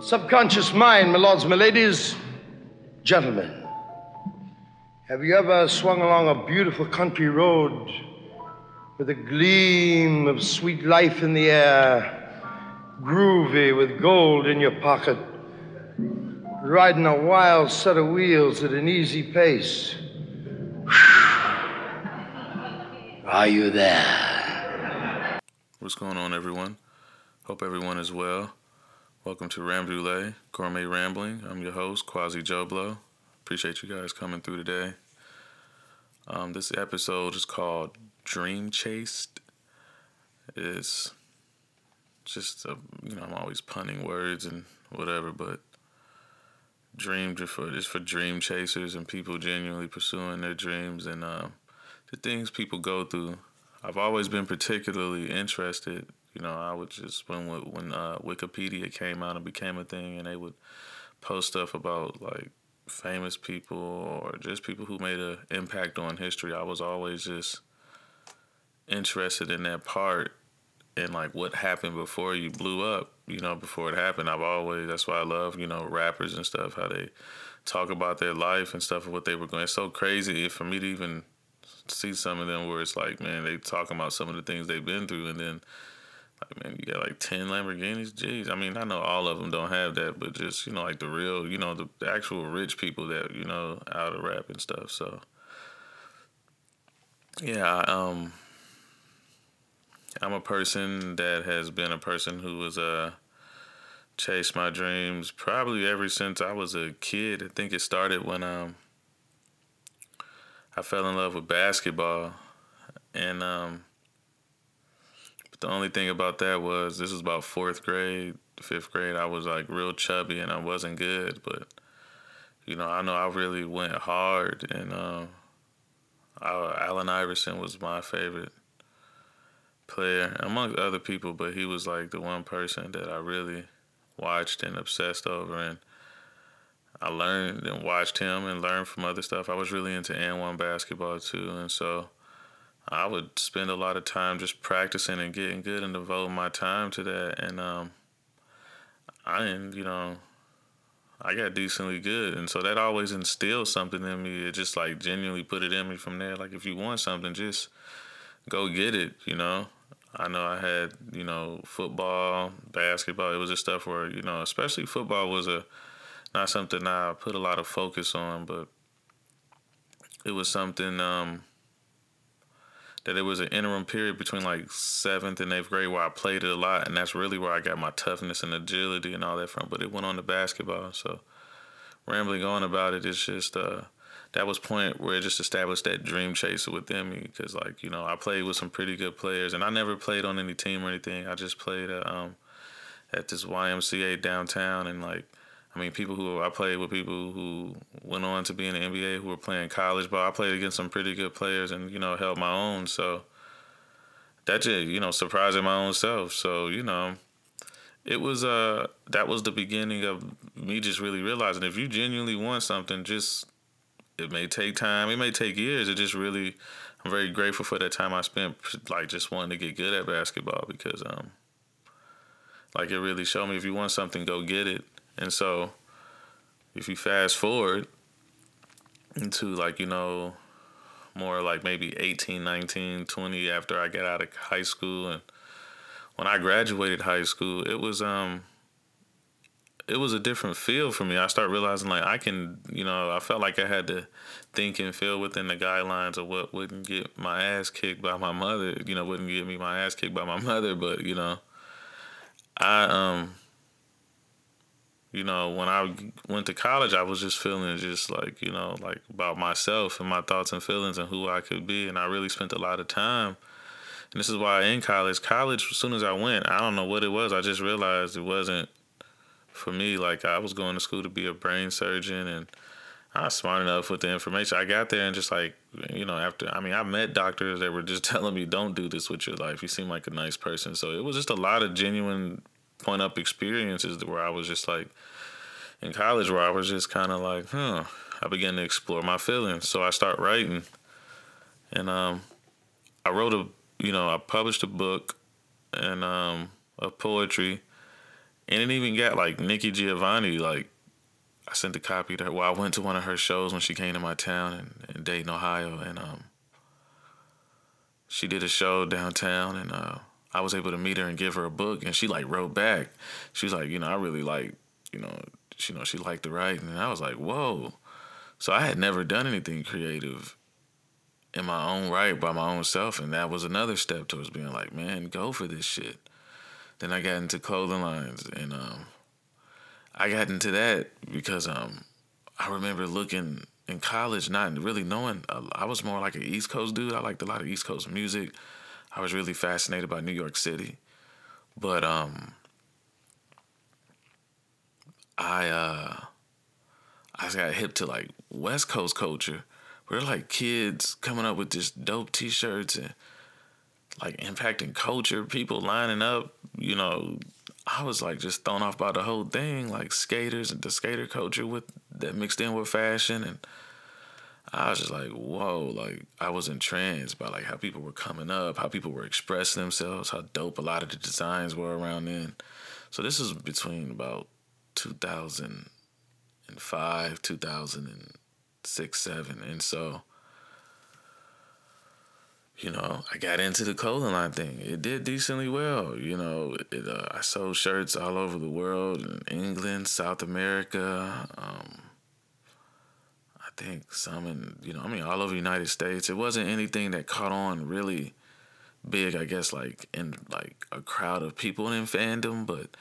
Subconscious mind, my lords, my ladies, gentlemen. Have you ever swung along a beautiful country road with a gleam of sweet life in the air, groovy with gold in your pocket, riding a wild set of wheels at an easy pace? Are you there? What's going on, everyone? Hope everyone is well. Welcome to Rambouillet Gourmet Rambling. I'm your host, Quasi Joblo. Appreciate you guys coming through today. Um, this episode is called Dream Chased. It's just, a, you know, I'm always punning words and whatever, but dream for just for dream chasers and people genuinely pursuing their dreams and uh, the things people go through. I've always been particularly interested you know, I would just when when uh, Wikipedia came out and became a thing, and they would post stuff about like famous people or just people who made an impact on history. I was always just interested in that part and like what happened before you blew up. You know, before it happened, I've always that's why I love you know rappers and stuff how they talk about their life and stuff and what they were going. It's so crazy for me to even see some of them where it's like, man, they talking about some of the things they've been through, and then like man, you got like ten Lamborghinis. Jeez, I mean, I know all of them don't have that, but just you know, like the real, you know, the, the actual rich people that you know out of rap and stuff. So yeah, I, um, I'm a person that has been a person who was uh chased my dreams probably ever since I was a kid. I think it started when um I fell in love with basketball and um the only thing about that was this was about fourth grade, fifth grade. I was like real chubby and I wasn't good, but you know, I know I really went hard, and uh, I, Allen Iverson was my favorite player among other people, but he was like the one person that I really watched and obsessed over, and I learned and watched him and learned from other stuff. I was really into And1 basketball too, and so I would spend a lot of time just practicing and getting good and devoting my time to that. And um, I didn't, you know, I got decently good. And so that always instilled something in me. It just like genuinely put it in me from there. Like if you want something, just go get it, you know. I know I had, you know, football, basketball. It was just stuff where, you know, especially football was a not something I put a lot of focus on, but it was something um, that it was an interim period between like seventh and eighth grade where I played it a lot, and that's really where I got my toughness and agility and all that from. But it went on to basketball. So rambling on about it, it's just uh, that was point where it just established that dream chaser within me because like you know I played with some pretty good players, and I never played on any team or anything. I just played at, um, at this YMCA downtown, and like I mean, people who I played with people who went on to be in the NBA who were playing college ball. I played against some pretty good players and, you know, held my own. So that just, you know, surprising my own self. So, you know, it was uh that was the beginning of me just really realizing if you genuinely want something, just it may take time, it may take years. It just really I'm very grateful for that time I spent like just wanting to get good at basketball because um like it really showed me if you want something, go get it. And so if you fast forward into like, you know, more like maybe 18, 19, 20 after I got out of high school and when I graduated high school, it was um it was a different feel for me. I started realizing like I can, you know, I felt like I had to think and feel within the guidelines of what wouldn't get my ass kicked by my mother, you know, wouldn't get me my ass kicked by my mother, but you know, I um you know, when I went to college, I was just feeling just like, you know, like about myself and my thoughts and feelings and who I could be. And I really spent a lot of time. And this is why in college, college, as soon as I went, I don't know what it was. I just realized it wasn't for me. Like I was going to school to be a brain surgeon and I was smart enough with the information. I got there and just like, you know, after, I mean, I met doctors that were just telling me, don't do this with your life. You seem like a nice person. So it was just a lot of genuine point up experiences where I was just like in college where I was just kind of like, huh. I began to explore my feelings, so I start writing, and um, I wrote a, you know, I published a book, and um, of poetry, and it even got like Nikki Giovanni. Like I sent a copy to her. Well, I went to one of her shows when she came to my town in, in Dayton, Ohio, and um, she did a show downtown, and uh, I was able to meet her and give her a book, and she like wrote back. She was like, you know, I really like, you know, she you know she liked the writing, and I was like, whoa. So I had never done anything creative in my own right by my own self, and that was another step towards being like, man, go for this shit. Then I got into clothing lines, and um, I got into that because um, I remember looking in college, not really knowing. Uh, I was more like an East Coast dude. I liked a lot of East Coast music. I was really fascinated by New York City, but um, I uh, I got hip to like West Coast culture. We're like kids coming up with just dope T-shirts and like impacting culture. People lining up, you know. I was like just thrown off by the whole thing, like skaters and the skater culture with that mixed in with fashion and I was just like, whoa, like I was entranced by like how people were coming up, how people were expressing themselves, how dope a lot of the designs were around then. So this is between about 2005, 2006, 7. And so, you know, I got into the clothing line thing. It did decently well. You know, it, uh, I sold shirts all over the world in England, South America, um, think some in you know I mean all over the United States. It wasn't anything that caught on really big. I guess like in like a crowd of people in fandom, but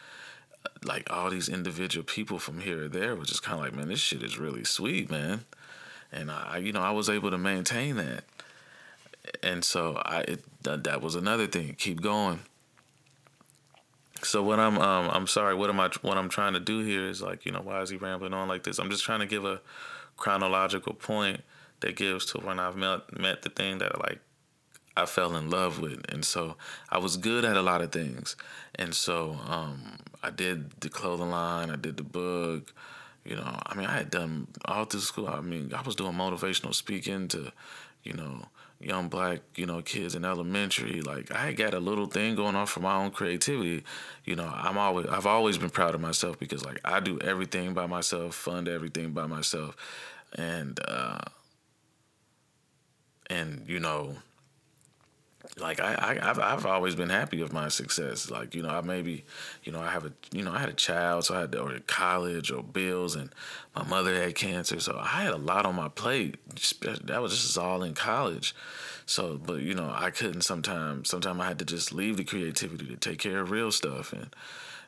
uh, like all these individual people from here or there was just kind of like, man, this shit is really sweet, man. And I, you know, I was able to maintain that, and so I it, that, was another thing. Keep going. So what I'm um I'm sorry. What am I? What I'm trying to do here is like you know why is he rambling on like this? I'm just trying to give a chronological point that gives to when I've met met the thing that like I fell in love with. And so I was good at a lot of things. And so um, I did the clothing line, I did the book. You know, I mean, I had done all through school. I mean, I was doing motivational speaking to, you know, young black, you know, kids in elementary. Like I got a little thing going on for my own creativity. You know, I'm always I've always been proud of myself because like I do everything by myself, fund everything by myself and uh, and you know, like I, I I've I've always been happy with my success. Like you know, I maybe you know I have a you know I had a child, so I had to, or college or bills, and my mother had cancer, so I had a lot on my plate. That was just all in college. So, but you know, I couldn't sometimes. Sometimes I had to just leave the creativity to take care of real stuff and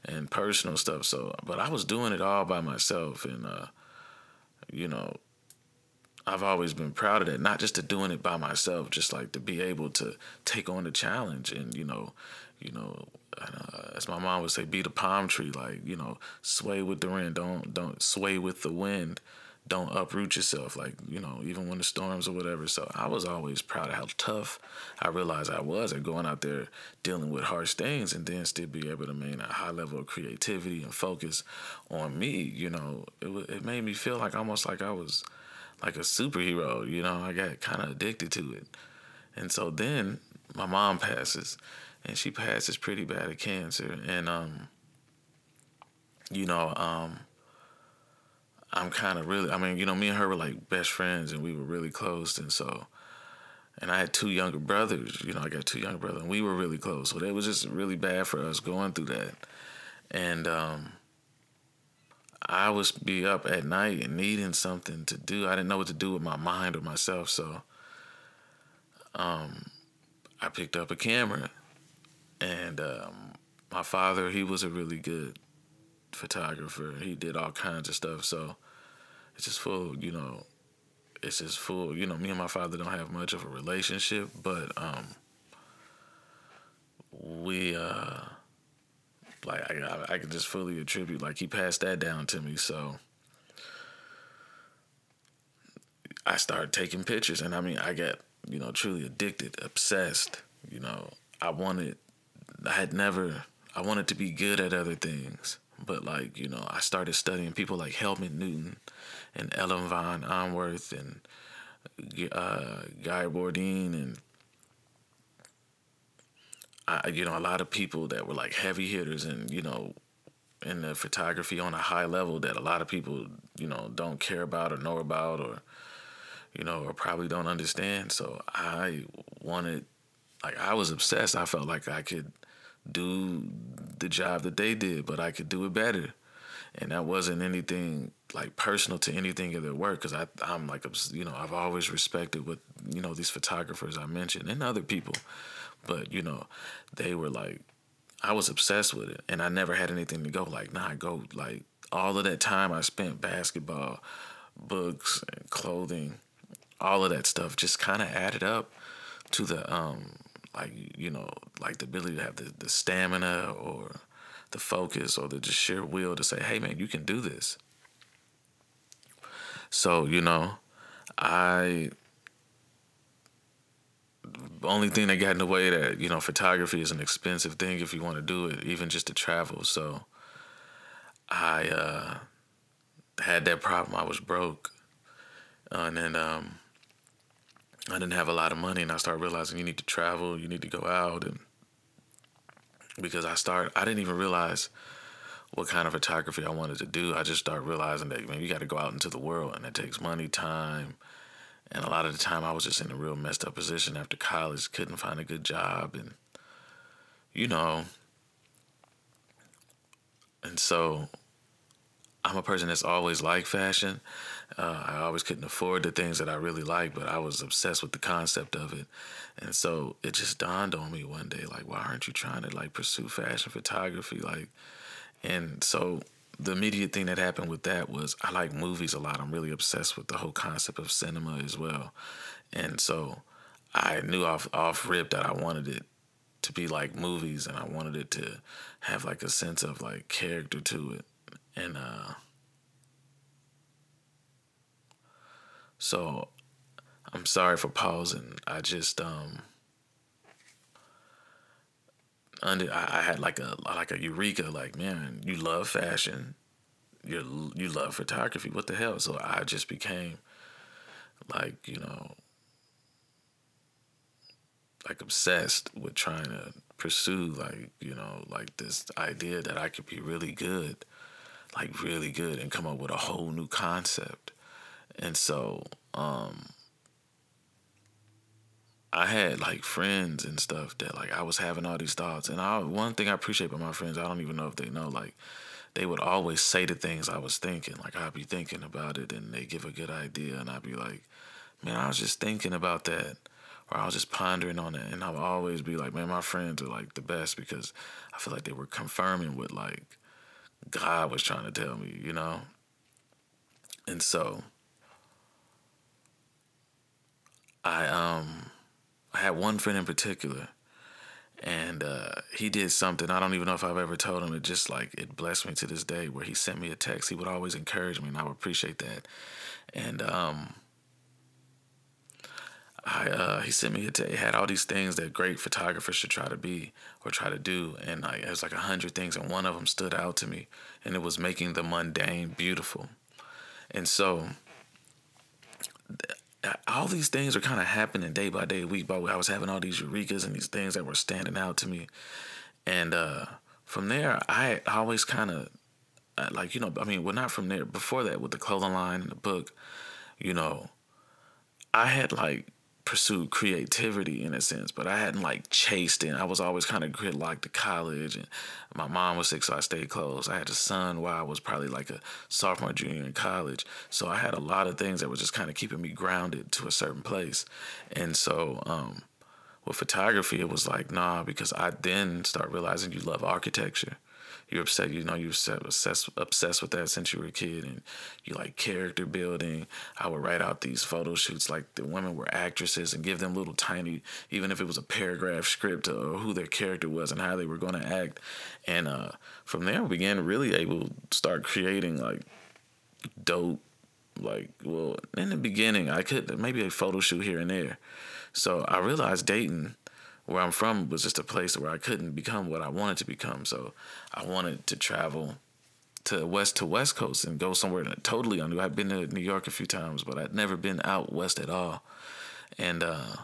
and personal stuff. So, but I was doing it all by myself, and uh, you know, I've always been proud of that. Not just to doing it by myself, just like to be able to take on the challenge and you know, you know, uh, as my mom would say, be the palm tree. Like you know, sway with the wind. Don't don't sway with the wind. Don't uproot yourself. Like you know, even when the storms or whatever. So I was always proud of how tough I realized I was at going out there dealing with harsh things, and then still be able to maintain a high level of creativity and focus on me. You know, it it made me feel like almost like I was like a superhero. You know, I got kind of addicted to it. And so then my mom passes, and she passes pretty bad of cancer. And um, you know, um, I'm kind of really. I mean, you know, me and her were like best friends, and we were really close. And so, and I had two younger brothers. You know, I got two younger brothers, and we were really close. So it was just really bad for us going through that. And um, I was be up at night and needing something to do. I didn't know what to do with my mind or myself, so um, I picked up a camera, and um, my father he was a really good photographer. He did all kinds of stuff, so it's just full, you know. It's just full, you know. Me and my father don't have much of a relationship, but um, we. Uh, like I, I, can just fully attribute like he passed that down to me. So I started taking pictures, and I mean I got you know truly addicted, obsessed. You know I wanted, I had never, I wanted to be good at other things, but like you know I started studying people like Helmut Newton and Ellen von Unwerth and uh, Guy Bourdin and I, you know, a lot of people that were like heavy hitters and, you know, in the photography on a high level that a lot of people, you know, don't care about or know about or you know, or probably don't understand. So I wanted like I was obsessed. I felt like I could do the job that they did, but I could do it better. And that wasn't anything like personal to anything of their work because I'm like you know I've always respected what you know these photographers I mentioned and other people, but you know they were like I was obsessed with it and I never had anything to go. Like nah go like all of that time I spent basketball, books and clothing, all of that stuff just kind of added up to the um like you know like the ability to have the, the stamina or the focus or the just sheer will to say hey man you can do this. So you know i only thing that got in the way that you know photography is an expensive thing if you want to do it even just to travel. So i uh had that problem. I was broke. Uh, and then um I didn't have a lot of money, and I started realizing you need to travel, you need to go out, and because I started, I didn't even realize what kind of photography I wanted to do. I just started realizing that man, you got to go out into the world, and it takes money, time, and a lot of the time I was just in a real messed up position after college, couldn't find a good job, and you know, and so I'm a person that's always liked fashion. Uh, I always couldn't afford the things that I really like, but I was obsessed with the concept of it. And so it just dawned on me one day, like, why aren't you trying to like pursue fashion photography? Like, and so the immediate thing that happened with that was I like movies a lot. I'm really obsessed with the whole concept of cinema as well. And so I knew off off rip that I wanted it to be like movies and I wanted it to have like a sense of like character to it and uh, so I'm sorry for pausing. I just um under I, I had like a like a eureka like man you love fashion. You you love photography. What the hell? So I just became like you know like obsessed with trying to pursue like you know like this idea that I could be really good like really good and come up with a whole new concept. And so um I had like friends and stuff that like I was having all these thoughts and I one thing I appreciate about my friends, I don't even know if they know like they would always say the things I was thinking. Like I'd be thinking about it and they give a good idea and I'd be like, Man, I was just thinking about that or I was just pondering on it and I would always be like, Man, my friends are like the best because I feel like they were confirming what like God was trying to tell me, you know? And so I um I had one friend in particular and uh, he did something I don't even know if I've ever told him. It just like it blessed me to this day. Where he sent me a text, he would always encourage me, and I would appreciate that. And um, I uh, he sent me a t- had all these things that great photographers should try to be or try to do, and like it was like a hundred things, and one of them stood out to me, and it was making the mundane beautiful, and so all these things are kind of happening day by day, week by week. I was having all these eurekas and these things that were standing out to me, and uh, from there, I always kind of uh, like you know, I mean, well, not from there. Before that, with the clothing line and the book, you know, I had like pursued creativity in a sense, but I hadn't like chased it. I was always kind of gridlocked to college, and my mom was sick, so I stayed close. I had a son while I was probably like a sophomore, junior in college, so I had a lot of things that were just kind of keeping me grounded to a certain place. And so, um, with photography, it was like nah, because I then start realizing you love architecture you're upset, you know, you're obsessed, obsessed with that since you were a kid, and you like character building. I would write out these photo shoots like the women were actresses and give them little tiny, even if it was a paragraph script or who their character was and how they were going to act. And uh, from there, we began really able to start creating like dope like well in the beginning i could maybe a photo shoot here and there so i realized Dayton where I'm from was just a place where I couldn't become what I wanted to become. So I wanted to travel to west to west coast and go somewhere totally unknown. I've been to New York a few times, but I'd never been out west at all. And uh,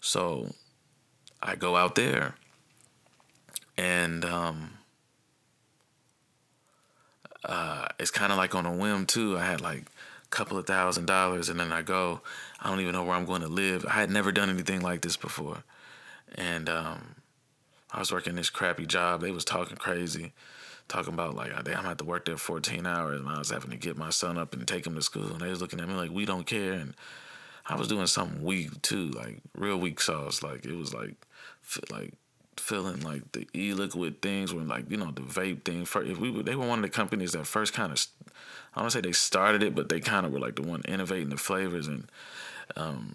so I go out there, and um, uh, it's kind of like on a whim too. I had like a couple of thousand dollars, and then I go. I don't even know where I'm going to live. I had never done anything like this before, and um, I was working this crappy job. They was talking crazy, talking about like I'm gonna have to work there 14 hours, and I was having to get my son up and take him to school, and they was looking at me like we don't care, and I was doing something weak too, like real weak sauce. Like it was like like feeling like the e-liquid things were like you know the vape thing. If we were, they were one of the companies that first kind of I don't say they started it, but they kind of were like the one innovating the flavors and um,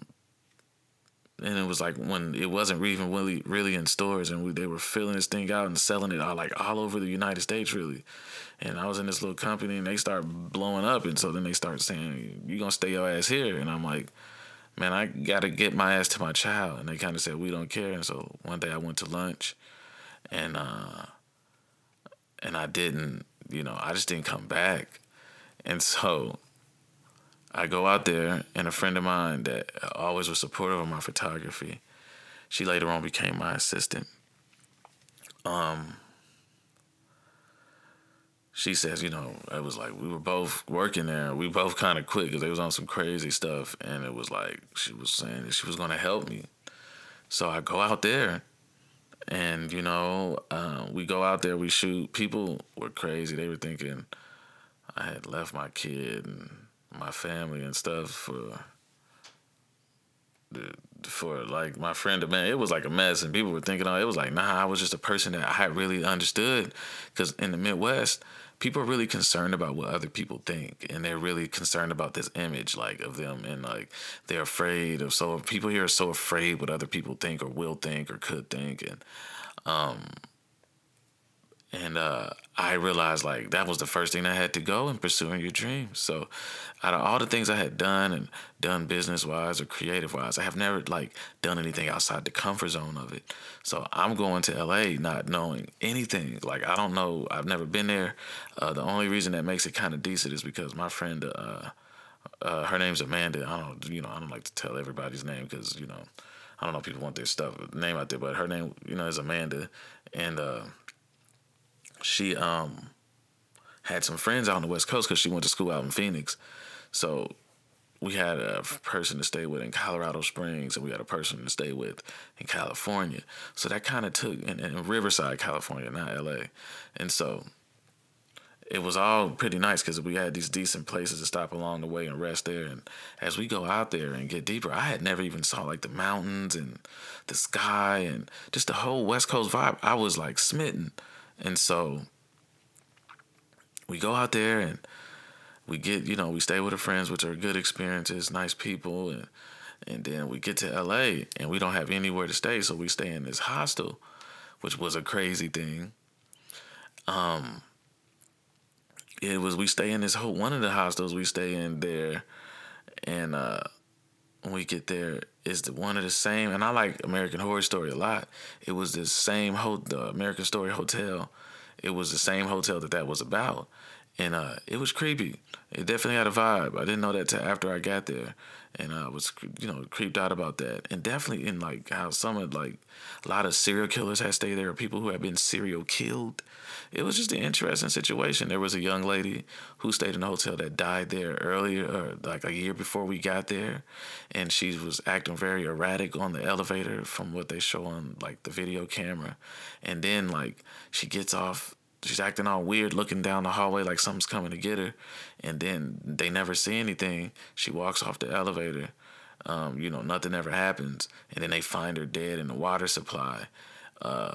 and it was like when it wasn't even really really in stores and we, they were filling this thing out and selling it all like all over the United States really. And I was in this little company and they start blowing up and so then they start saying you're gonna stay your ass here? And I'm like man I gotta get my ass to my child. And they kind of said we don't care. And so one day I went to lunch and uh and I didn't you know I just didn't come back. And so I go out there, and a friend of mine that always was supportive of my photography, she later on became my assistant. Um, she says, you know, it was like we were both working there. We both kind of quit because they was on some crazy stuff, and it was like she was saying that she was going to help me. So I go out there, and you know, uh, we go out there, we shoot. People were crazy. They were thinking I had left my kid and my family and stuff for for like my friend man it was like a mess and people were thinking oh it was like nah i was just a person that i really understood. Because in the midwest people are really concerned about what other people think and they're really concerned about this image like of them and like they're afraid of so people here are so afraid what other people think or will think or could think and um and uh, I realized like that was the first thing I had to go in pursuing your dreams. So, out of all the things I had done and done business wise or creative wise, I have never like done anything outside the comfort zone of it. So I'm going to LA not knowing anything. Like I don't know. I've never been there. Uh, the only reason that makes it kind of decent is because my friend, uh, uh, her name's Amanda. I don't, you know, I don't like to tell everybody's name because you know, I don't know if people want their stuff name out there, but her name, you know, is Amanda, and uh, she um had some friends out on the West Coast because she went to school out in Phoenix. So we had a person to stay with in Colorado Springs, and we had a person to stay with in California. So that kind of took in, in, Riverside, California, not LA. And so it was all pretty nice because we had these decent places to stop along the way and rest there. And as we go out there and get deeper, I had never even saw like the mountains and the sky and just the whole West Coast vibe. I was like smitten. And so we go out there and we get, you know, we stay with our friends, which are good experiences, nice people, and and then we get to LA and we don't have anywhere to stay, so we stay in this hostel, which was a crazy thing. Um it was we stay in this whole one of the hostels we stay in there and uh when we get there is the one of the same and I like American Horror Story a lot. It was the same ho- the American Story Hotel. It was the same hotel that that was about. And uh, it was creepy. It definitely had a vibe. I didn't know that till after I got there, and I was you know creeped out about that. And definitely in like how some of like a lot of serial killers had stayed there, or people who had been serial killed it was just an interesting situation. There was a young lady who stayed in a hotel that died there earlier, or like a year before we got there, and she was acting very erratic on the elevator from what they show on like the video camera, and then like she gets off. She's acting all weird, looking down the hallway like something's coming to get her, and then they never see anything. She walks off the elevator. Um, you know, nothing ever happens, and then they find her dead in the water supply. Uh,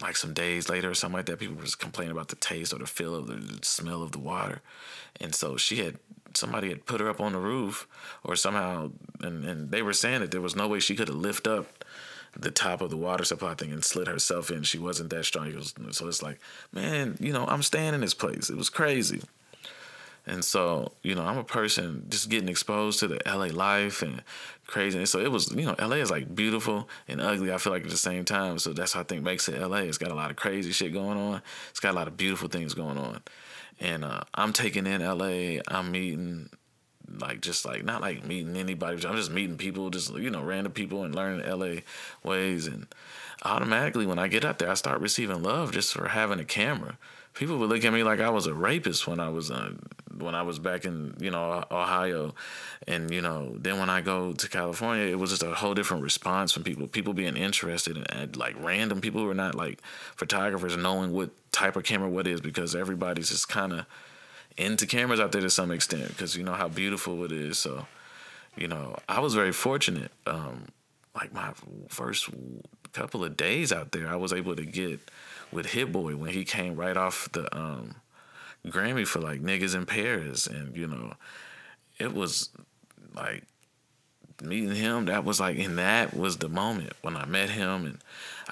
like some days later or something like that, people was complaining about the taste or the feel of the, the smell of the water. And so she had somebody had put her up on the roof or somehow and, and they were saying that there was no way she could have lifted up the top of the water supply thing and slid herself in. She wasn't that strong. So it's like, man, you know, I'm staying in this place. It was crazy. And so, you know, I'm a person just getting exposed to the LA life and crazy. So it was, you know, LA is like beautiful and ugly, I feel like at the same time. So that's how I think makes it LA. It's got a lot of crazy shit going on. It's got a lot of beautiful things going on. And uh, I'm taking in LA. I'm meeting like just like not like meeting anybody. I'm just meeting people, just you know, random people and learning LA ways. And automatically when I get up there, I start receiving love just for having a camera people would look at me like I was a rapist when I was uh, when I was back in you know Ohio, and you know then when I go to California, it was just a whole different response from people. People being interested in, in like random people who are not like photographers, knowing what type of camera what is because everybody's just kind of into cameras out there to some extent because you know how beautiful it is. So, you know, I was very fortunate. Um, like my first couple of days out there, I was able to get with Hit Boy when he came right off the um, Grammy for like niggas in Paris, and you know, it was like meeting him. That was like, and that was the moment when I met him, and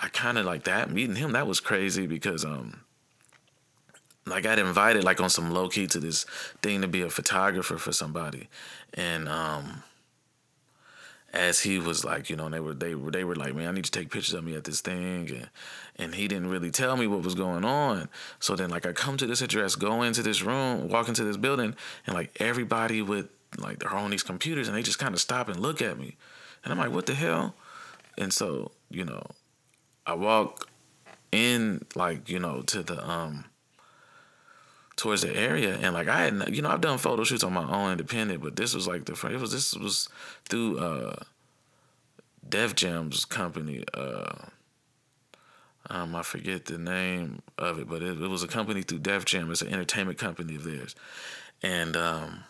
I kind of like that meeting him. That was crazy because um, I got invited like on some low key to this thing to be a photographer for somebody, and um, as he was like, you know, they were they were they were like, man, I need to take pictures of me at this thing, and and he didn't really tell me what was going on. So then like I come to this address, go into this room, walk into this building, and like everybody with like they're on these computers, and they just kind of stop and look at me, and I'm like, what the hell? And so you know, I walk in like you know to the um towards the area and like I had you know I've done photo shoots on my own independent but this was like the it was this was through uh Def Jam's company uh um I forget the name of it but it, it was a company through Def Jam. It's an entertainment company of theirs. And um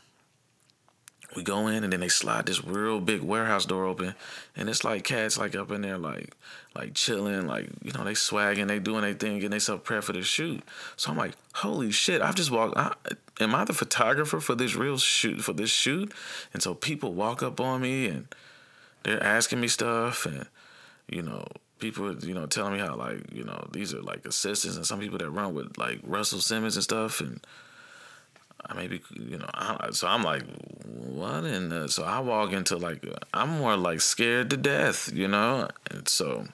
we go in and then they slide this real big warehouse door open and it's like cats like up in there like like chilling like you know they swagging they doing their thing getting themselves prepped for the shoot. So i'm like holy shit i've just walked I, am i the photographer for this real shoot for this shoot? And so people walk up on me and they're asking me stuff and you know people you know telling me how like you know these are like assistants and some people that run with like russell simmons and stuff and I maybe you know, I, so I'm like, what? And uh, so I walk into like, I'm more like scared to death, you know, and so.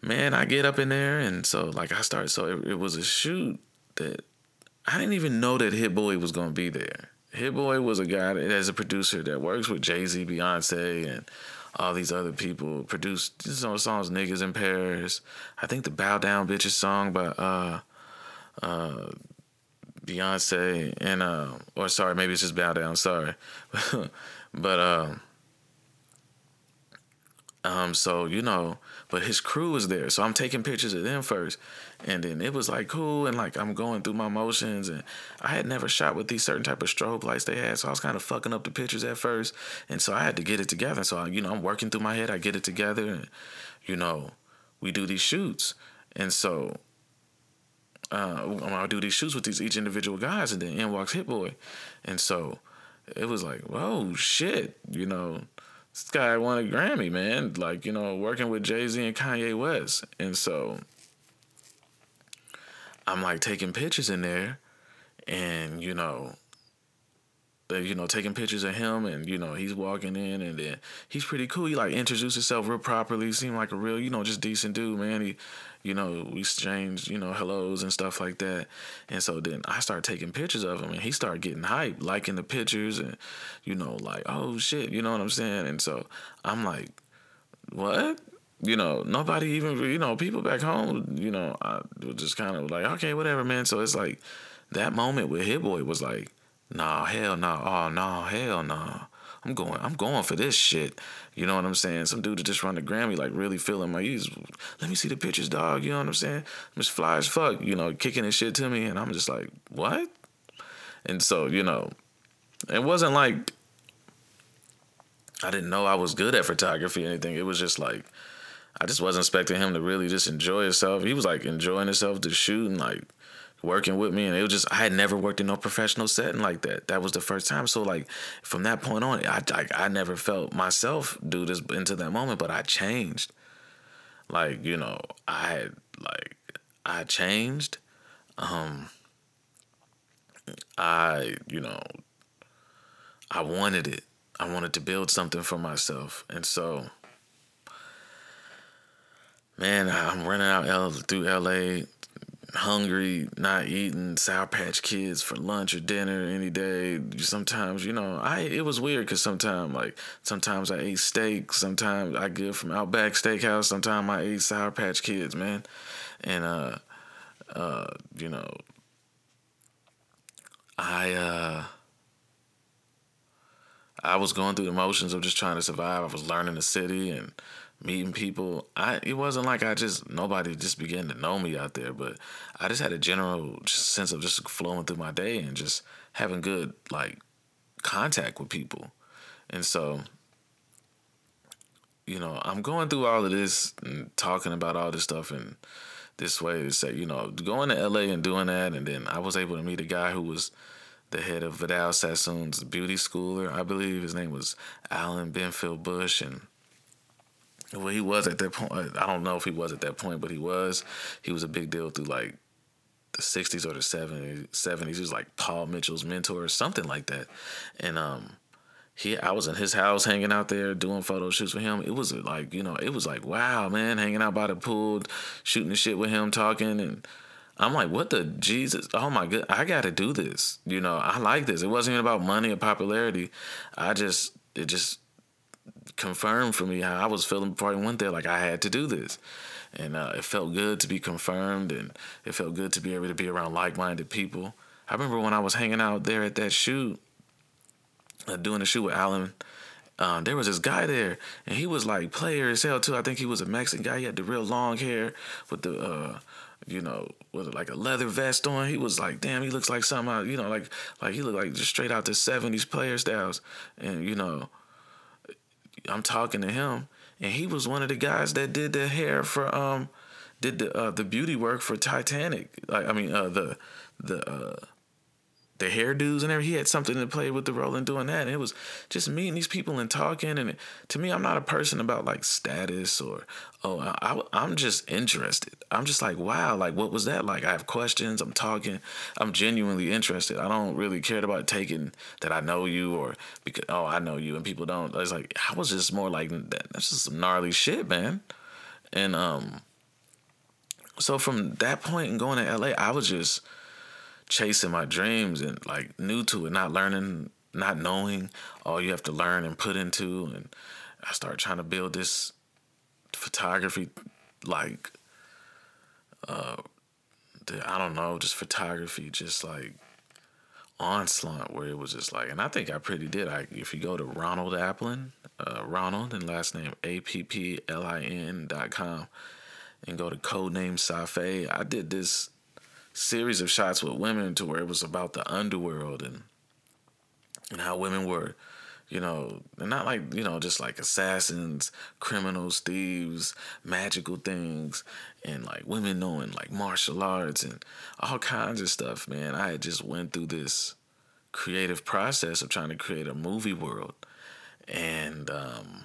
Man, I get up in there, and so like I start. So it, it was a shoot that I didn't even know that Hit Boy was gonna be there. Hit Boy was a guy that, as a producer that works with Jay Z, Beyonce, and all these other people. Produced you know, songs, "Niggas in Paris." I think the "Bow Down Bitches" song by uh, uh, Beyonce and uh, or sorry, maybe it's just Bow Down. Sorry, but um, um, so you know, but his crew was there, so I'm taking pictures of them first, and then it was like cool, and like I'm going through my motions, and I had never shot with these certain type of strobe lights they had, so I was kind of fucking up the pictures at first, and so I had to get it together. So I, you know, I'm working through my head, I get it together, and you know, we do these shoots, and so uh, I'll do these shoots with these each individual guys, and then in walks Hit Boy, and so it was like, whoa, shit, you know, this guy won a Grammy, man, like you know, working with Jay Z and Kanye West, and so I'm like taking pictures in there, and you know, you know, taking pictures of him and, you know, he's walking in and then he's pretty cool. He like introduced himself real properly. Seemed like a real, you know, just decent dude, man. He you know, we exchanged, you know, hellos and stuff like that. And so then I started taking pictures of him and he started getting hyped, liking the pictures and, you know, like, oh shit, you know what I'm saying? And so I'm like, what? You know, nobody even, you know, people back home, you know, I was just kind of like, okay, whatever, man. So it's like that moment with Hit Boy was like, nah, hell no, nah. oh, no, hell no. Nah. I'm going, I'm going for this shit. You know what I'm saying? Some dude that just run the Grammy, like really feeling my use. Let me see the pictures, dog. You know what I'm saying? I'm just fly as fuck, you know, kicking his shit to me. And I'm just like, what? And so, you know, it wasn't like I didn't know I was good at photography or anything. It was just like, I just wasn't expecting him to really just enjoy himself. He was like enjoying himself to shoot and like working with me and it was just I had never worked in no professional setting like that. That was the first time. So like from that point on, I I, I never felt myself do this into that moment, but I changed. Like, you know, I had like I changed. Um I, you know, I wanted it. I wanted to build something for myself. And so man, I'm running out L through LA hungry, not eating Sour Patch Kids for lunch or dinner any day. Sometimes, you know, I it was weird because sometimes, like, sometimes I ate steak. Sometimes I get from Outback Steakhouse. Sometimes I ate Sour Patch Kids, man. And uh, uh, you know, I uh, I was going through the motions of just trying to survive. I was learning the city and meeting people. I it wasn't like I just nobody just began to know me out there, but I just had a general sense of just flowing through my day and just having good like contact with people. And so you know, I'm going through all of this and talking about all this stuff and this way to say, you know, going to LA and doing that and then I was able to meet a guy who was the head of Vidal Sassoon's beauty schooler. I believe his name was Alan Benfield Bush and well, he was at that point. I don't know if he was at that point, but he was. He was a big deal through like the 60s or the 70s. 70s. He was like Paul Mitchell's mentor or something like that. And um, he, I was in his house hanging out there doing photo shoots with him. It was like, you know, it was like, wow, man, hanging out by the pool, shooting the shit with him, talking. And I'm like, what the Jesus? Oh my God, I got to do this. You know, I like this. It wasn't even about money or popularity. I just, it just, confirmed for me how I was feeling I went there. Like I had to do this, and uh, it felt good to be confirmed, and it felt good to be able to be around like-minded people. I remember when I was hanging out there at that shoot, uh, doing a shoot with Alan. Uh, there was this guy there, and he was like player as hell too. I think he was a Mexican guy. He had the real long hair with the, uh, you know, with like a leather vest on. He was like, damn, he looks like something out, you know, like like he looked like just straight out the '70s player styles, and you know I'm talking to him, and he was one of the guys that did the hair for um, did the uh, the beauty work for Titanic. Like I mean, uh, the the uh, the hairdos and everything. He had something to play with the role in doing that. And it was just meeting these people and talking. And to me, I'm not a person about like status or, oh, I, I'm just interested. I'm just like, wow, like what was that like? I have questions. I'm talking. I'm genuinely interested. I don't really care about taking that I know you or because, oh, I know you and people don't. It's like, I was just more like, that's just some gnarly shit, man. And, um, so from that point and going to LA, I was just, chasing my dreams and like new to it, not learning, not knowing all you have to learn and put into. And I started trying to build this photography, like, uh, the, I don't know, just photography, just like onslaught where it was just like, and I think I pretty did. I if you go to Ronald Applin, uh, Ronald and last name A P P L I N dot com, and go to codename Safe, I did this series of shots with women to where it was about the underworld and and how women were, you know, not like, you know, just like assassins, criminals, thieves, magical things, and like women knowing like martial arts and all kinds of stuff, man. I had just went through this creative process of trying to create a movie world. And um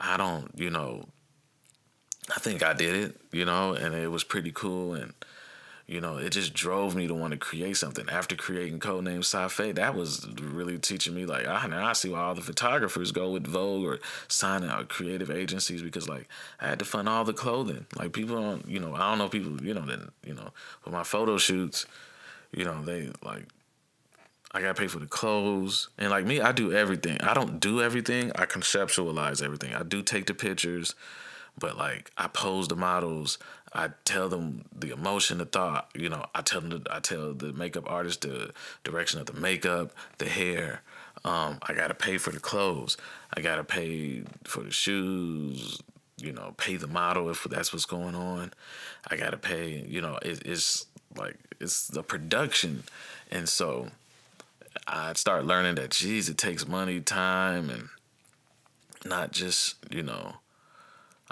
I don't, you know, I think I did it, you know, and it was pretty cool. And, you know, it just drove me to want to create something. After creating Codename Safe, that was really teaching me, like, I, now I see why all the photographers go with Vogue or signing out creative agencies because, like, I had to fund all the clothing. Like, people don't, you know, I don't know people, you know, that, you know, with my photo shoots, you know, they, like, I gotta pay for the clothes. And like me, I do everything. I don't do everything. I conceptualize everything. I do take the pictures. But like I pose the models, I tell them the emotion, the thought. You know, I tell them, I tell the makeup artist the direction of the makeup, the hair. Um, I gotta pay for the clothes. I gotta pay for the shoes. You know, pay the model if that's what's going on. I gotta pay. You know, it, it's like it's the production, and so I start learning that geez, it takes money, time, and not just you know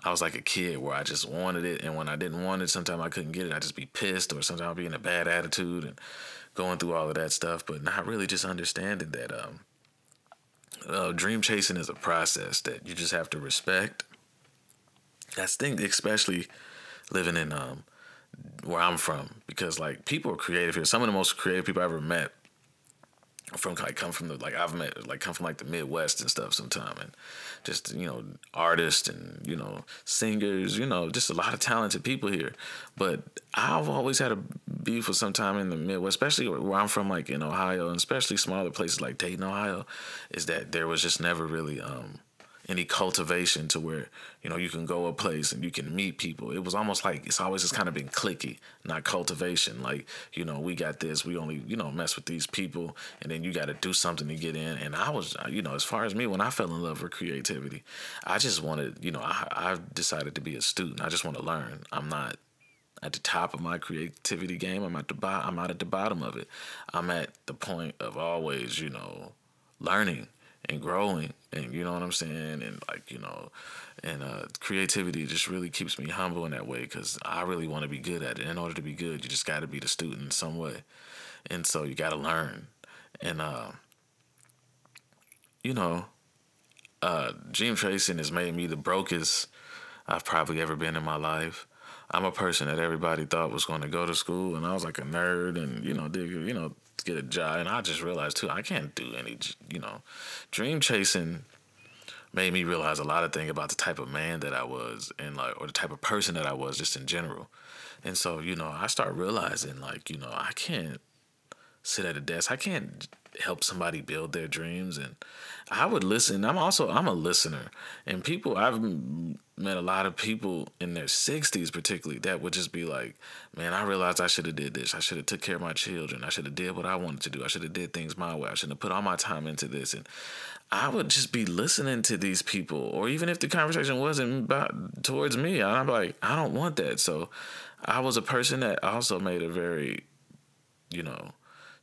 I was like a kid where I just wanted it, and when I didn't want it, sometimes I couldn't get it. I'd just be pissed, or sometimes I'd be in a bad attitude and going through all of that stuff, but not really just understanding that um, uh, dream chasing is a process that you just have to respect. That's thing, especially living in um, where I'm from, because like people are creative here. Some of the most creative people I ever met from like come from the like I've met like come from like the Midwest and stuff sometime and just you know artists and you know singers you know just a lot of talented people here. But I've always had a beef with some time in the Midwest especially where I'm from like in Ohio and especially smaller places like Dayton Ohio is that there was just never really um any cultivation to where you know you can go a place and you can meet people. It was almost like it's always just kind of been clicky, not cultivation. Like you know we got this, we only you know mess with these people, and then you got to do something to get in. And I was uh, you know as far as me when I fell in love with creativity, I just wanted you know I I decided to be a student. I just want to learn. I'm not at the top of my creativity game. I'm at the bottom. I'm not at the bottom of it. I'm at the point of always, you know, learning and growing, and you know what I'm saying, and like you know, and uh, creativity just really keeps me humble in that way because I really want to be good at it. In order to be good, you just got to be the student in some way, and so you got to learn, and uh, you know, uh, dream chasing has made me the brokest I've probably ever been in my life. I'm a person that everybody thought was going to go to school, and I was like a nerd, and you know, did you know get a job, and I just realized too I can't do any, you know, dream chasing made me realize a lot of things about the type of man that I was, and like or the type of person that I was just in general, and so you know I start realizing like you know I can't sit at a desk, I can't help somebody build their dreams and I would listen. I'm also I'm a listener, and people I've met a lot of people in their 60s particularly that would just be like, man, I realized I should have did this. I should have took care of my children. I should have did what I wanted to do. I should have did things my way. I should have put all my time into this. And I would just be listening to these people, or even if the conversation wasn't about towards me, I'm like, I don't want that. So I was a person that also made a very, you know,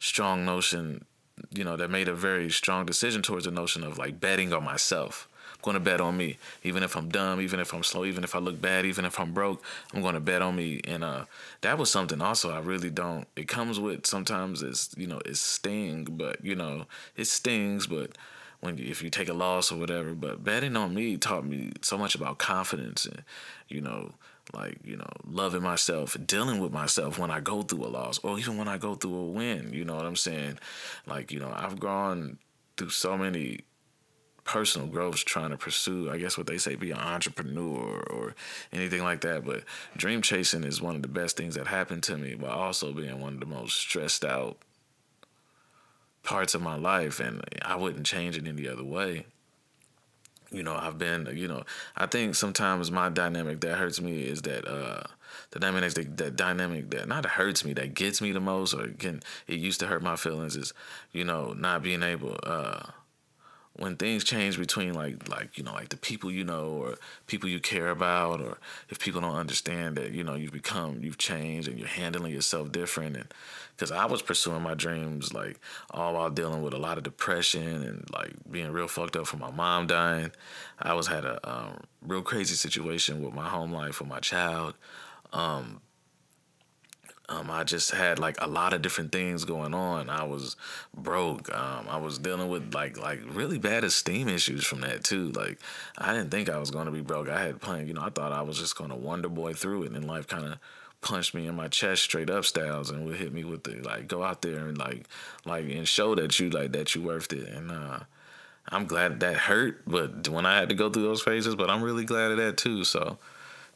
strong notion you know, that made a very strong decision towards the notion of like betting on myself. I'm going to bet on me, even if I'm dumb, even if I'm slow, even if I look bad, even if I'm broke. I'm going to bet on me, and uh, that was something also I really don't. It comes with sometimes it's you know it sting, but you know it stings, but when if you take a loss or whatever. But betting on me taught me so much about confidence and you know like you know loving myself dealing with myself when i go through a loss or even when i go through a win you know what i'm saying? Like you know i've gone through so many personal growths trying to pursue i guess what they say be an entrepreneur or anything like that but dream chasing is one of the best things that happened to me while also being one of the most stressed out parts of my life and i wouldn't change it any other way you know i've been you know i think sometimes my dynamic that hurts me is that uh the dynamic that, that dynamic that not hurts me that gets me the most or can it used to hurt my feelings is you know not being able uh when things change between like like you know like the people you know or people you care about or if people don't understand that you know you've become you've changed and you're handling yourself different and because I was pursuing my dreams like all while dealing with a lot of depression and like being real fucked up from my mom dying. I was had a um, real crazy situation with my home life with my child. Um, um, I just had like a lot of different things going on. I was broke. Um, I was dealing with like like really bad esteem issues from that too. Like I didn't think I was going to be broke. I had planned, you know, I thought I was just going to wonder boy through it, and life kind of punched me in my chest straight up styles and would hit me with the like go out there and like like and show that you like that you worth it and uh I'm glad that hurt but when I had to go through those phases but I'm really glad of that too so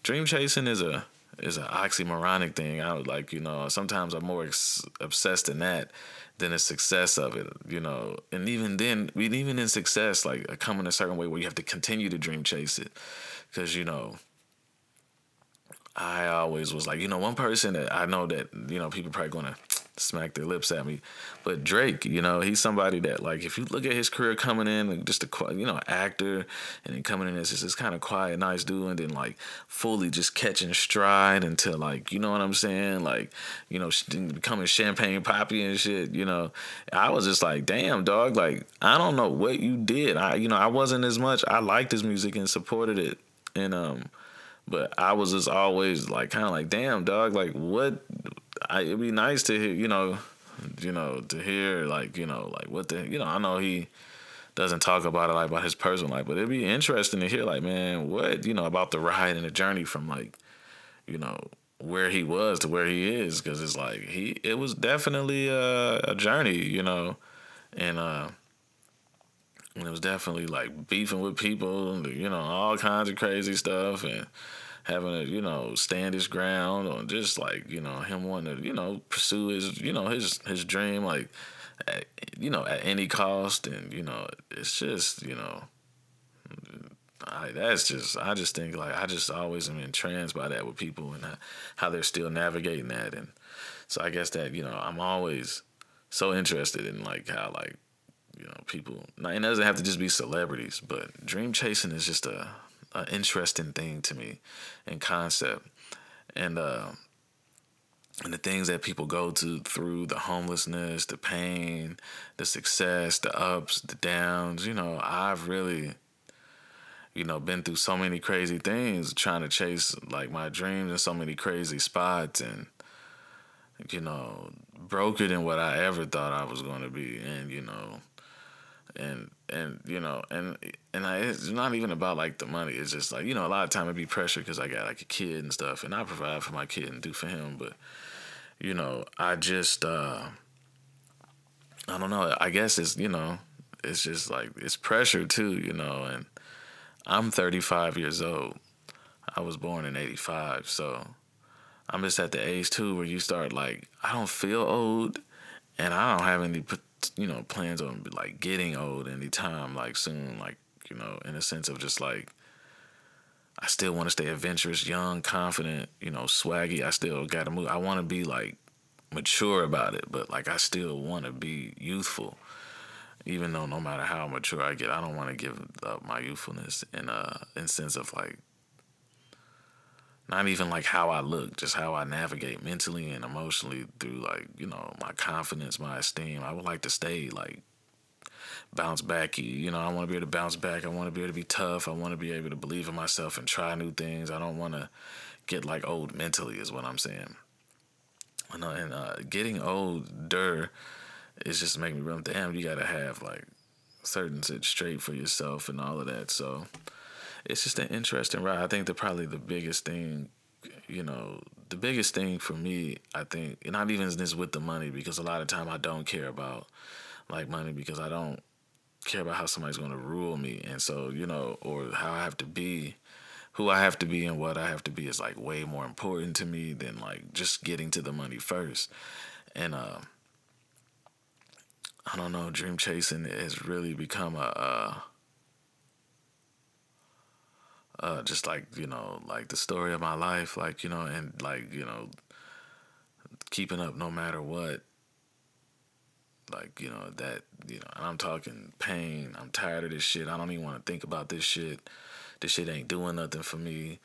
dream chasing is a is an oxymoronic thing. I was like, you know, sometimes I'm more ex- obsessed in that than the success of it, you know. And even then, even in success, like in a certain way where you have to continue to dream chase it, because you know, I always was like, you know, one person that I know that you know people probably gonna smack their lips at me. But Drake, you know, he's somebody that like if you look at his career coming in, like just a you know actor, and then coming in as this kind of quiet, nice dude, and then like fully just catching stride until like you know what I'm saying, like you know becoming champagne poppy and shit. You know, I was just like, damn dog, like I don't know what you did. I you know I wasn't as much. I liked his music and supported it, and um. But I was just always like, kind of like, damn, dog, like, what I, it'd be nice to hear, you know, you know, to hear like, you know, like what the, you know, I know he doesn't talk about it like about his personal life, but it'd be interesting to hear like, man, what, you know, about the ride and the journey from like, you know, where he was to where he is, because it's like he, it was definitely a, a journey, you know, and uh, and it was definitely like beefing with people, you know, all kinds of crazy stuff, and having to you know stand his ground or just like you know him wanting to you know pursue his you know his his dream like at, you know at any cost. And you know it's just you know I, that's just I just think like I just always am entranced by that with people and how they're still navigating that. And so I guess that you know I'm always so interested in like how like you know people and it doesn't have to just be celebrities but dream chasing is just a, a interesting thing to me in concept. And uh and the things that people go to through the homelessness, the pain, the success, the ups, the downs, you know, I've really you know, been through so many crazy things trying to chase like my dreams in so many crazy spots and you know, broker than what I ever thought I was going to be. And you know, and and you know and and I, it's not even about like the money. It's just like you know a lot of time it'd be pressure because i got like a kid and stuff and i provide for my kid and do for him but you know i just uh i don't know. I guess it's you know it's just like it's pressure too you know and i'm 35 years old. I was born in 85 so i'm just at the age too where you start like i don't feel old and i don't have any you know, plans on like getting old anytime like soon, like, you know, in a sense of just like I still want to stay adventurous, young, confident, you know, swaggy. I still got to move. I want to be like mature about it, but like I still want to be youthful. Even though no matter how mature I get, I don't want to give up my youthfulness in a in sense of like not even like how I look, just how I navigate mentally and emotionally through like, you know, my confidence, my esteem. I would like to stay like bounce back. You know, I want to be able to bounce back. I want to be able to be tough. I want to be able to believe in myself and try new things. I don't want to get like old mentally is what I'm saying. And, uh, and getting older is just making me realize, damn, you got to have like certain shit straight for yourself and all of that. So, it's just an interesting ride. I think that probably the biggest thing, you know, the biggest thing for me, I think, not even this with the money, because a lot of time I don't care about like money because I don't care about how somebody's going to rule me, and so you know, or how I have to be, who I have to be, and what I have to be is like way more important to me than like just getting to the money first, and uh, I don't know, dream chasing has really become a. Uh, uh, just like you know, like the story of my life, like you know, and like you know, keeping up no matter what. Like you know that you know, and I'm talking pain. I'm tired of this shit. I don't even want to think about this shit. This shit ain't doing nothing for me.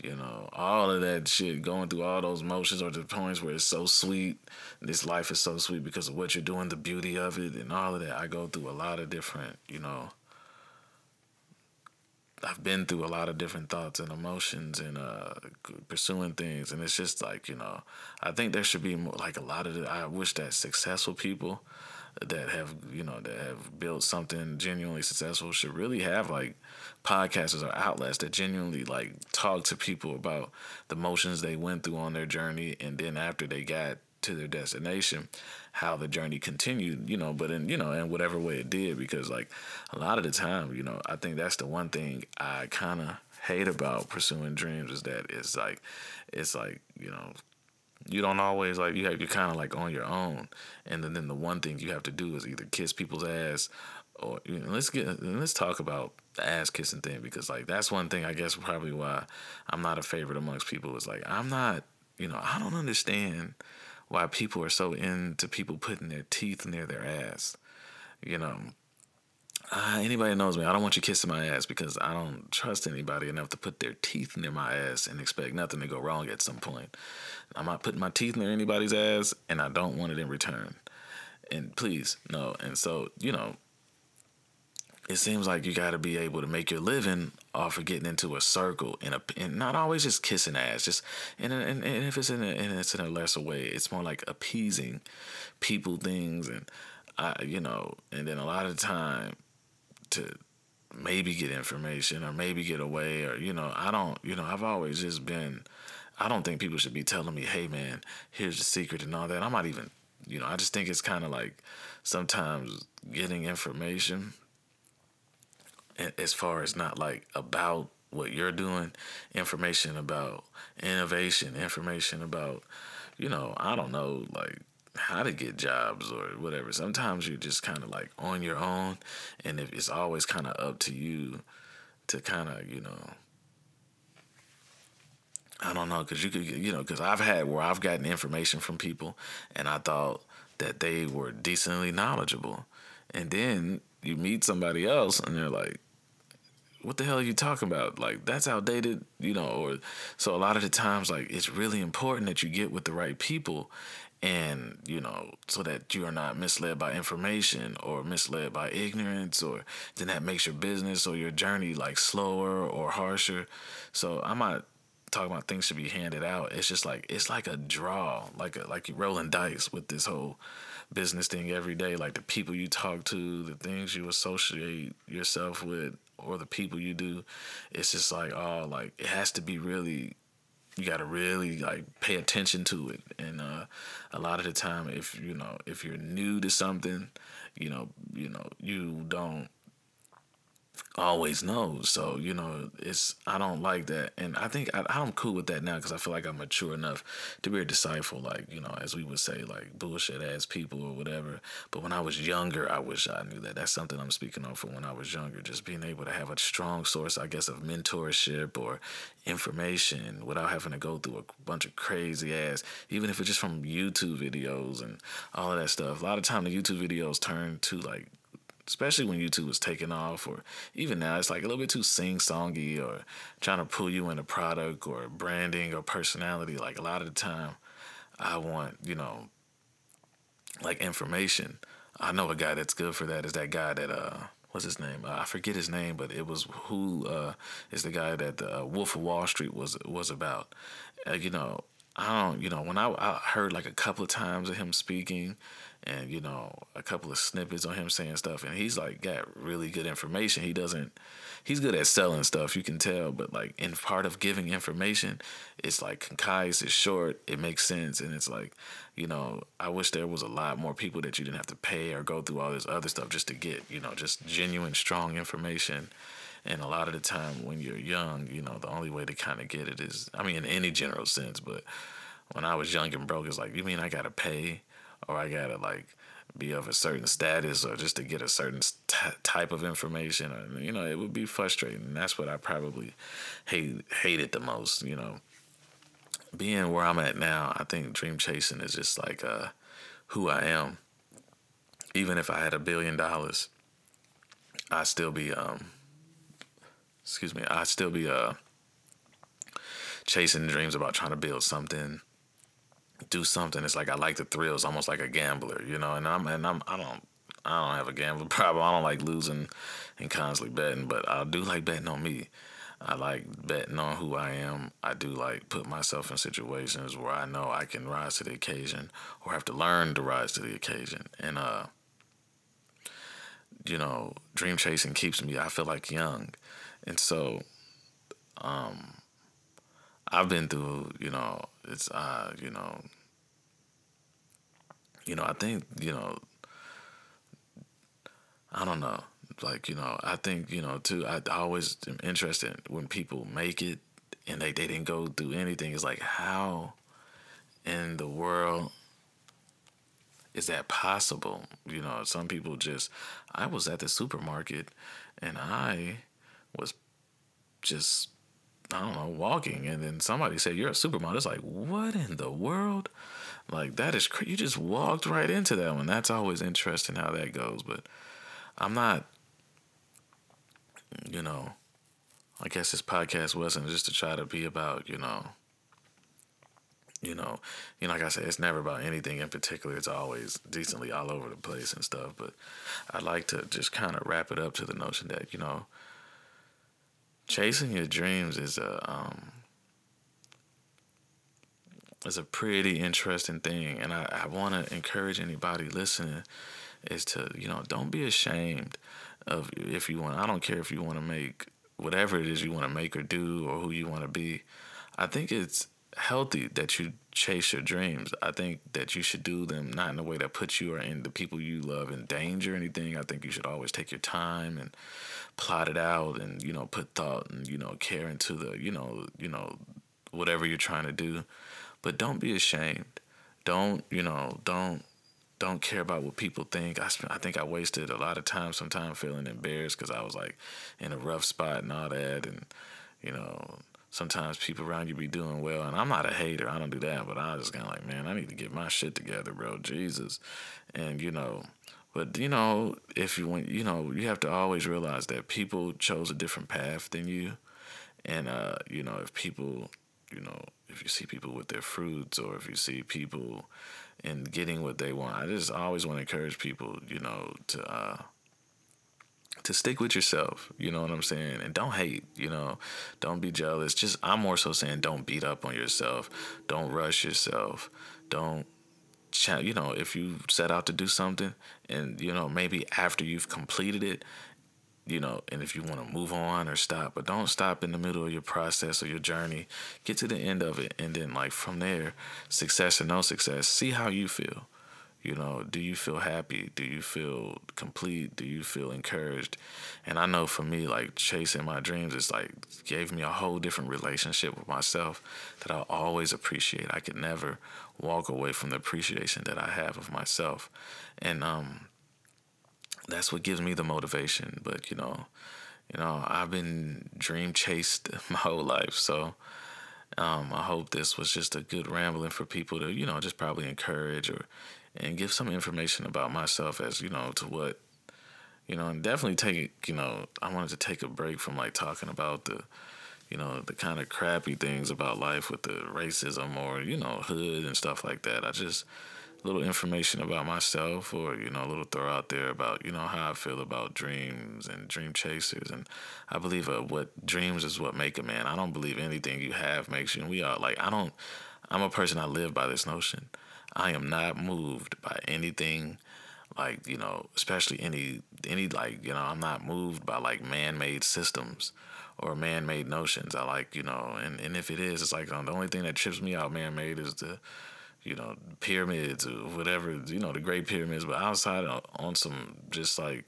You know, all of that shit, going through all those motions or the points where it's so sweet. This life is so sweet because of what you're doing, the beauty of it, and all of that. I go through a lot of different, you know, I've been through a lot of different thoughts and emotions and uh, pursuing things, and it's just like you know, I think there should be more like a lot of. The, I wish that successful people that have you know that have built something genuinely successful should really have like podcasters or outlets that genuinely like talk to people about the motions they went through on their journey, and then after they got to their destination how the journey continued you know but in you know in whatever way it did because like a lot of the time you know i think that's the one thing i kind of hate about pursuing dreams is that it's like it's like you know you don't always like you have you're kind of like on your own. And then, then the one thing you have to do is either kiss people's ass or you know, let's get let's talk about the ass kissing thing because like that's one thing I guess probably why I'm not a favorite amongst people is like I'm not you know I don't understand why people are so into people putting their teeth near their ass. You know, uh, anybody knows me, I don't want you kissing my ass because I don't trust anybody enough to put their teeth near my ass and expect nothing to go wrong at some point. I'm not putting my teeth near anybody's ass, and I don't want it in return. And please, no. And so, you know, it seems like you got to be able to make your living off of getting into a circle and, a, and not always just kissing ass just and, and, and if it's in a, and it's in a lesser way it's more like appeasing people things and I you know and then a lot of time to maybe get information or maybe get away or you know I don't you know I've always just been I don't think people should be telling me hey man here's the secret and all that. I'm not even you know I just think it's kind of like sometimes getting information as far as not like about what you're doing, information about innovation, information about, you know, I don't know, like how to get jobs or whatever. Sometimes you're just kind of like on your own, and it's always kind of up to you to kind of you know I don't know because you could you know because I've had where I've gotten information from people and I thought that they were decently knowledgeable, and then you meet somebody else and they're like, "What the hell are you talking about? Like that's outdated," you know. Or so a lot of the times, like it's really important that you get with the right people, and you know so that you are not misled by information or misled by ignorance or then that makes your business or your journey like slower or harsher so i'm not talking about things should be handed out. It's just like it's like a draw, like a, like you're rolling dice with this whole business thing every day. Like the people you talk to, the things you associate yourself with, or the people you do. It's just like oh, like it has to be really. You got to really like pay attention to it, and uh, a lot of the time, if you know if you're new to something, you know you know you don't always knows. So you know, it's I don't like that, and I think I, I'm cool with that now because I feel like I'm mature enough to be a disciple, like you know, as we would say, like bullshit ass people or whatever. But when I was younger, I wish I knew that. That's something I'm speaking on for when I was younger. Just being able to have a strong source, I guess, of mentorship or information without having to go through a bunch of crazy ass, even if it's just from YouTube videos and all of that stuff. A lot of time the YouTube videos turn to like especially when YouTube was taking off, or even now, it's like a little bit too sing songy or trying to pull you into product or branding or personality. Like a lot of the time, I want, you know, like information. I know a guy that's good for that is that guy that, uh, what's his name? Uh, I forget his name, but it was who uh, is the guy that the uh, Wolf of Wall Street was was about. Uh, you know, I don't, you know, when I, I heard like a couple of times of him speaking, and you know a couple of snippets on him saying stuff and he's like got really good information. He doesn't he's good at selling stuff you can tell but like in part of giving information it's like concise it's short it makes sense and it's like you know i wish there was a lot more people that you didn't have to pay or go through all this other stuff just to get you know just genuine strong information. And a lot of the time when you're young you know the only way to kind of get it is i mean in any general sense but when i was young and broke it's like you mean i gotta pay or I gotta like be of a certain status or just to get a certain t- type of information or you know it would be frustrating. That's what I probably hate hated the most you know. Being where I'm at now I think dream chasing is just like uh who I am. Even if I had a billion dollars i'd still be um excuse me i'd still be uh chasing dreams about trying to build something do something. It's like I like the thrills, almost like a gambler, you know. And I'm and I'm I don't I don't have a gambling problem. I don't like losing and constantly betting, but I do like betting on me. I like betting on who I am. I do like put myself in situations where I know I can rise to the occasion or have to learn to rise to the occasion. And uh you know, dream chasing keeps me I feel like young. And so um I've been through, you know, it's uh, you know, you know, I think, you know, I don't know, like, you know, I think, you know, too, I always am interested when people make it and they, they didn't go through anything. It's like, how in the world is that possible? You know, some people just, I was at the supermarket and I was just I don't know, walking, and then somebody said you're a supermodel. It's like, what in the world? Like that is you just walked right into that one. That's always interesting how that goes. But I'm not, you know, I guess this podcast wasn't just to try to be about, you know, you know, you know, like I said, it's never about anything in particular. It's always decently all over the place and stuff. But I'd like to just kind of wrap it up to the notion that, you know, chasing your dreams is a um, is a pretty interesting thing, and I, I want to encourage anybody listening is to you know don't be ashamed of if you want. I don't care if you want to make whatever it is you want to make or do or who you want to be. I think it's healthy that you chase your dreams. I think that you should do them not in a way that puts you or in the people you love in danger or anything. I think you should always take your time and plot it out and you know put thought and you know care into the you know you know whatever you're trying to do. But don't be ashamed. Don't you know? Don't don't care about what people think. I I think I wasted a lot of time, sometimes feeling embarrassed because I was like in a rough spot and all that, and you know, sometimes people around you be doing well, and I'm not a hater. I don't do that, but I just kind of like, man, I need to get my shit together, bro. Jesus, and you know, but you know, if you want, you know, you have to always realize that people chose a different path than you, and uh, you know, if people, you know, if you see people with their fruits, or if you see people and getting what they want. I just always want to encourage people, you know, to uh, to stick with yourself. You know what I'm saying, and don't hate. You know, don't be jealous. Just I'm more so saying don't beat up on yourself. Don't rush yourself. Don't you know if you set out to do something and you know maybe after you've completed it you know, and if you want to move on or stop, but don't stop in the middle of your process or your journey. Get to the end of it, and then like from there, success or no success, see how you feel. You know, do you feel happy? Do you feel complete? Do you feel encouraged? And I know for me, like chasing my dreams, it's like gave me a whole different relationship with myself that I always appreciate. I could never walk away from the appreciation that I have of myself. And um, that's what gives me the motivation. But you know, you know, I've been dream chased my whole life, so um, I hope this was just a good rambling for people to you know just probably encourage or and give some information about myself as you know to what you know and definitely take you know I wanted to take a break from like talking about the you know the kind of crappy things about life with the racism or you know hood and stuff like that. I just little information about myself or you know a little throw out there about you know how I feel about dreams and dream chasers and I believe uh, what dreams is what make a man. I don't believe anything you have makes you. And we are like I don't. I'm a person I live by this notion. I am not moved by anything like you know especially any any like you know I'm not moved by like man-made systems or man-made notions. I like you know and and if it is, it's like um, the only thing that trips me out man-made is the you know, pyramids or whatever, you know, the Great Pyramids, but outside on some just like,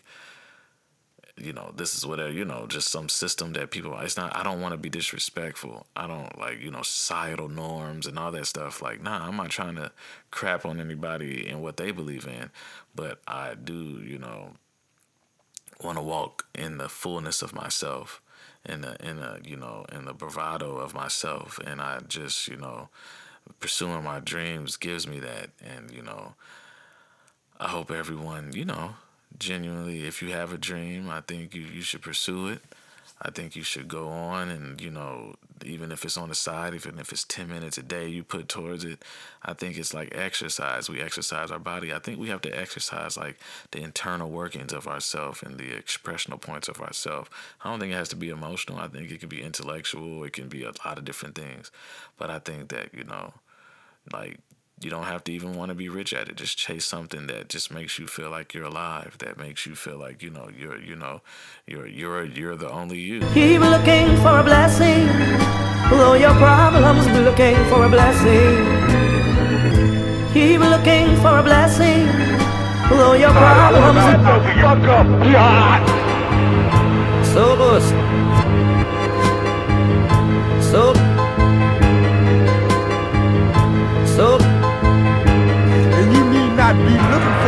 you know, this is whatever, you know, just some system that people, it's not, I don't want to be disrespectful. I don't like, you know, societal norms and all that stuff. Like, nah, I'm not trying to crap on anybody and what they believe in, but I do, you know, want to walk in the fullness of myself in the, in a, you know, in the bravado of myself. And I just, you know, pursuing my dreams gives me that. And, you know, I hope everyone, you know, genuinely, if you have a dream, I think you, you should pursue it. I think you should go on and, you know, even if it's on the side, even if it's 10 minutes a day you put towards it, I think it's like exercise. We exercise our body. I think we have to exercise like the internal workings of ourself and the expressional points of ourself. I don't think it has to be emotional. I think it can be intellectual. It can be a lot of different things. But I think that, you know, like you don't have to even want to be rich at it. Just chase something that just makes you feel like you're alive. That makes you feel like you know you're you know you're you're you're the only you. Keep looking for a blessing, though your problems be looking for a blessing. Keep looking for a blessing, though your ah, problems. Fuck up, So good. might be looking